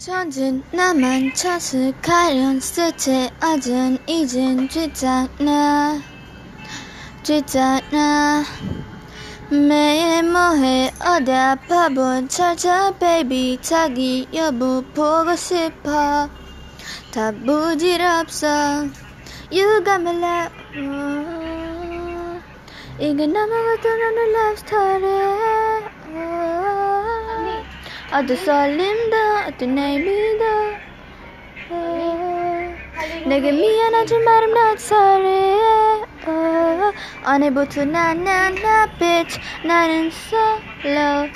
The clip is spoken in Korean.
천진 나만 차스가련 스체 어젠 이젠 쥐잖아. 쥐잖아. 매일 뭐해? 어디 아파본 철저 베이비 자기 여보 보고 싶어. 다 부질없어. You got me like. 이게 나만 떠나는 love story Adı salimda, adı neybida 내게 미안하지 말음 나 잘해 오늘부터 나나나 bitch 나는 solo